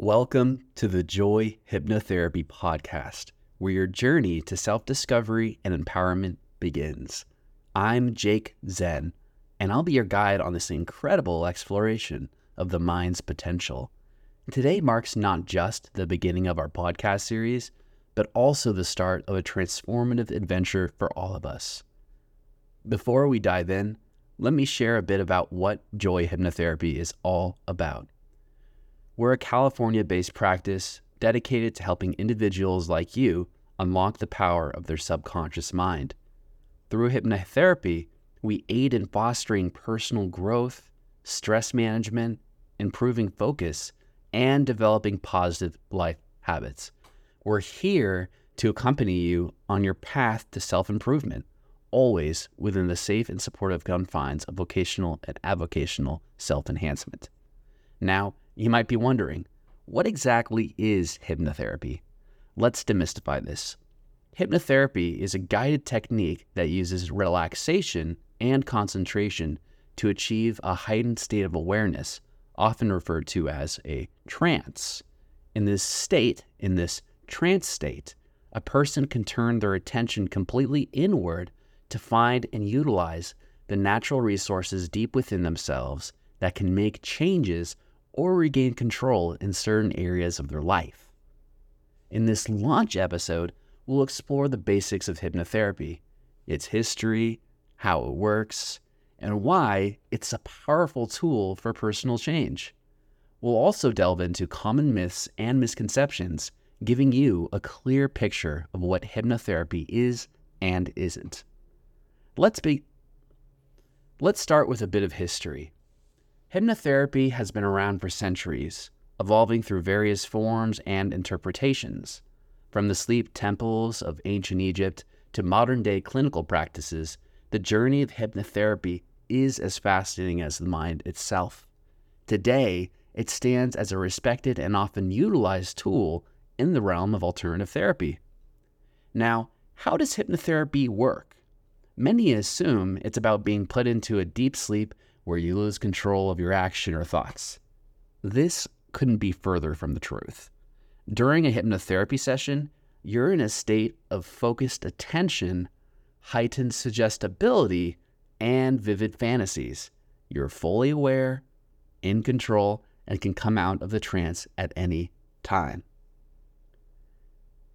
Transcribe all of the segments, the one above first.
Welcome to the Joy Hypnotherapy Podcast, where your journey to self discovery and empowerment begins. I'm Jake Zen, and I'll be your guide on this incredible exploration of the mind's potential. Today marks not just the beginning of our podcast series, but also the start of a transformative adventure for all of us. Before we dive in, let me share a bit about what Joy Hypnotherapy is all about. We're a California based practice dedicated to helping individuals like you unlock the power of their subconscious mind. Through hypnotherapy, we aid in fostering personal growth, stress management, improving focus, and developing positive life habits. We're here to accompany you on your path to self improvement, always within the safe and supportive confines of vocational and avocational self enhancement. Now, you might be wondering, what exactly is hypnotherapy? Let's demystify this. Hypnotherapy is a guided technique that uses relaxation and concentration to achieve a heightened state of awareness, often referred to as a trance. In this state, in this trance state, a person can turn their attention completely inward to find and utilize the natural resources deep within themselves that can make changes or regain control in certain areas of their life. In this launch episode, we'll explore the basics of hypnotherapy, its history, how it works, and why it's a powerful tool for personal change. We'll also delve into common myths and misconceptions, giving you a clear picture of what hypnotherapy is and isn't. Let's be Let's start with a bit of history. Hypnotherapy has been around for centuries, evolving through various forms and interpretations. From the sleep temples of ancient Egypt to modern day clinical practices, the journey of hypnotherapy is as fascinating as the mind itself. Today, it stands as a respected and often utilized tool in the realm of alternative therapy. Now, how does hypnotherapy work? Many assume it's about being put into a deep sleep where you lose control of your action or thoughts. This couldn't be further from the truth. During a hypnotherapy session, you're in a state of focused attention, heightened suggestibility, and vivid fantasies. You're fully aware, in control, and can come out of the trance at any time.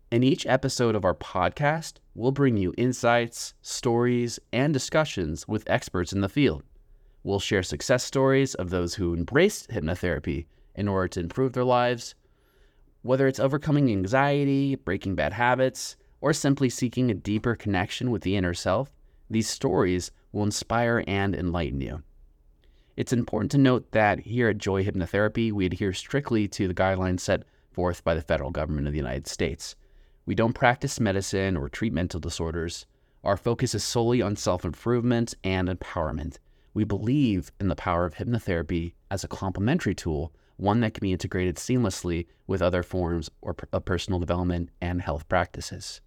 In each episode of our podcast, we'll bring you insights, stories, and discussions with experts in the field. We'll share success stories of those who embraced hypnotherapy in order to improve their lives, whether it's overcoming anxiety, breaking bad habits, or simply seeking a deeper connection with the inner self. These stories will inspire and enlighten you. It's important to note that here at Joy Hypnotherapy, we adhere strictly to the guidelines set forth by the federal government of the United States. We don't practice medicine or treat mental disorders. Our focus is solely on self improvement and empowerment. We believe in the power of hypnotherapy as a complementary tool, one that can be integrated seamlessly with other forms of personal development and health practices.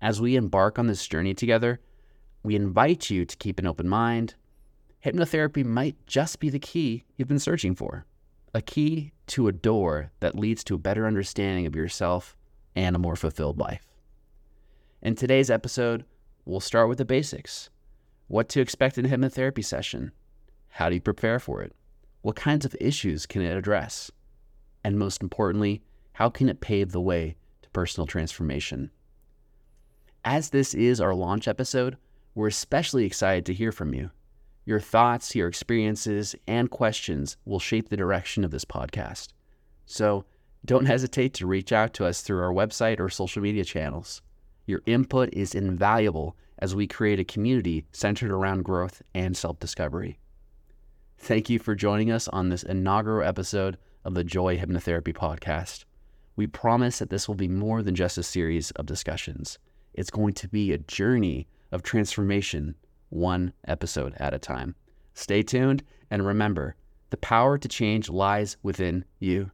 As we embark on this journey together, we invite you to keep an open mind. Hypnotherapy might just be the key you've been searching for, a key to a door that leads to a better understanding of yourself and a more fulfilled life. In today's episode, we'll start with the basics what to expect in a hypnotherapy session. How do you prepare for it? What kinds of issues can it address? And most importantly, how can it pave the way to personal transformation? As this is our launch episode, we're especially excited to hear from you. Your thoughts, your experiences, and questions will shape the direction of this podcast. So don't hesitate to reach out to us through our website or social media channels. Your input is invaluable as we create a community centered around growth and self discovery. Thank you for joining us on this inaugural episode of the Joy Hypnotherapy Podcast. We promise that this will be more than just a series of discussions. It's going to be a journey of transformation, one episode at a time. Stay tuned and remember the power to change lies within you.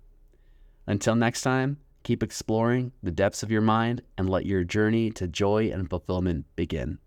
Until next time, Keep exploring the depths of your mind and let your journey to joy and fulfillment begin.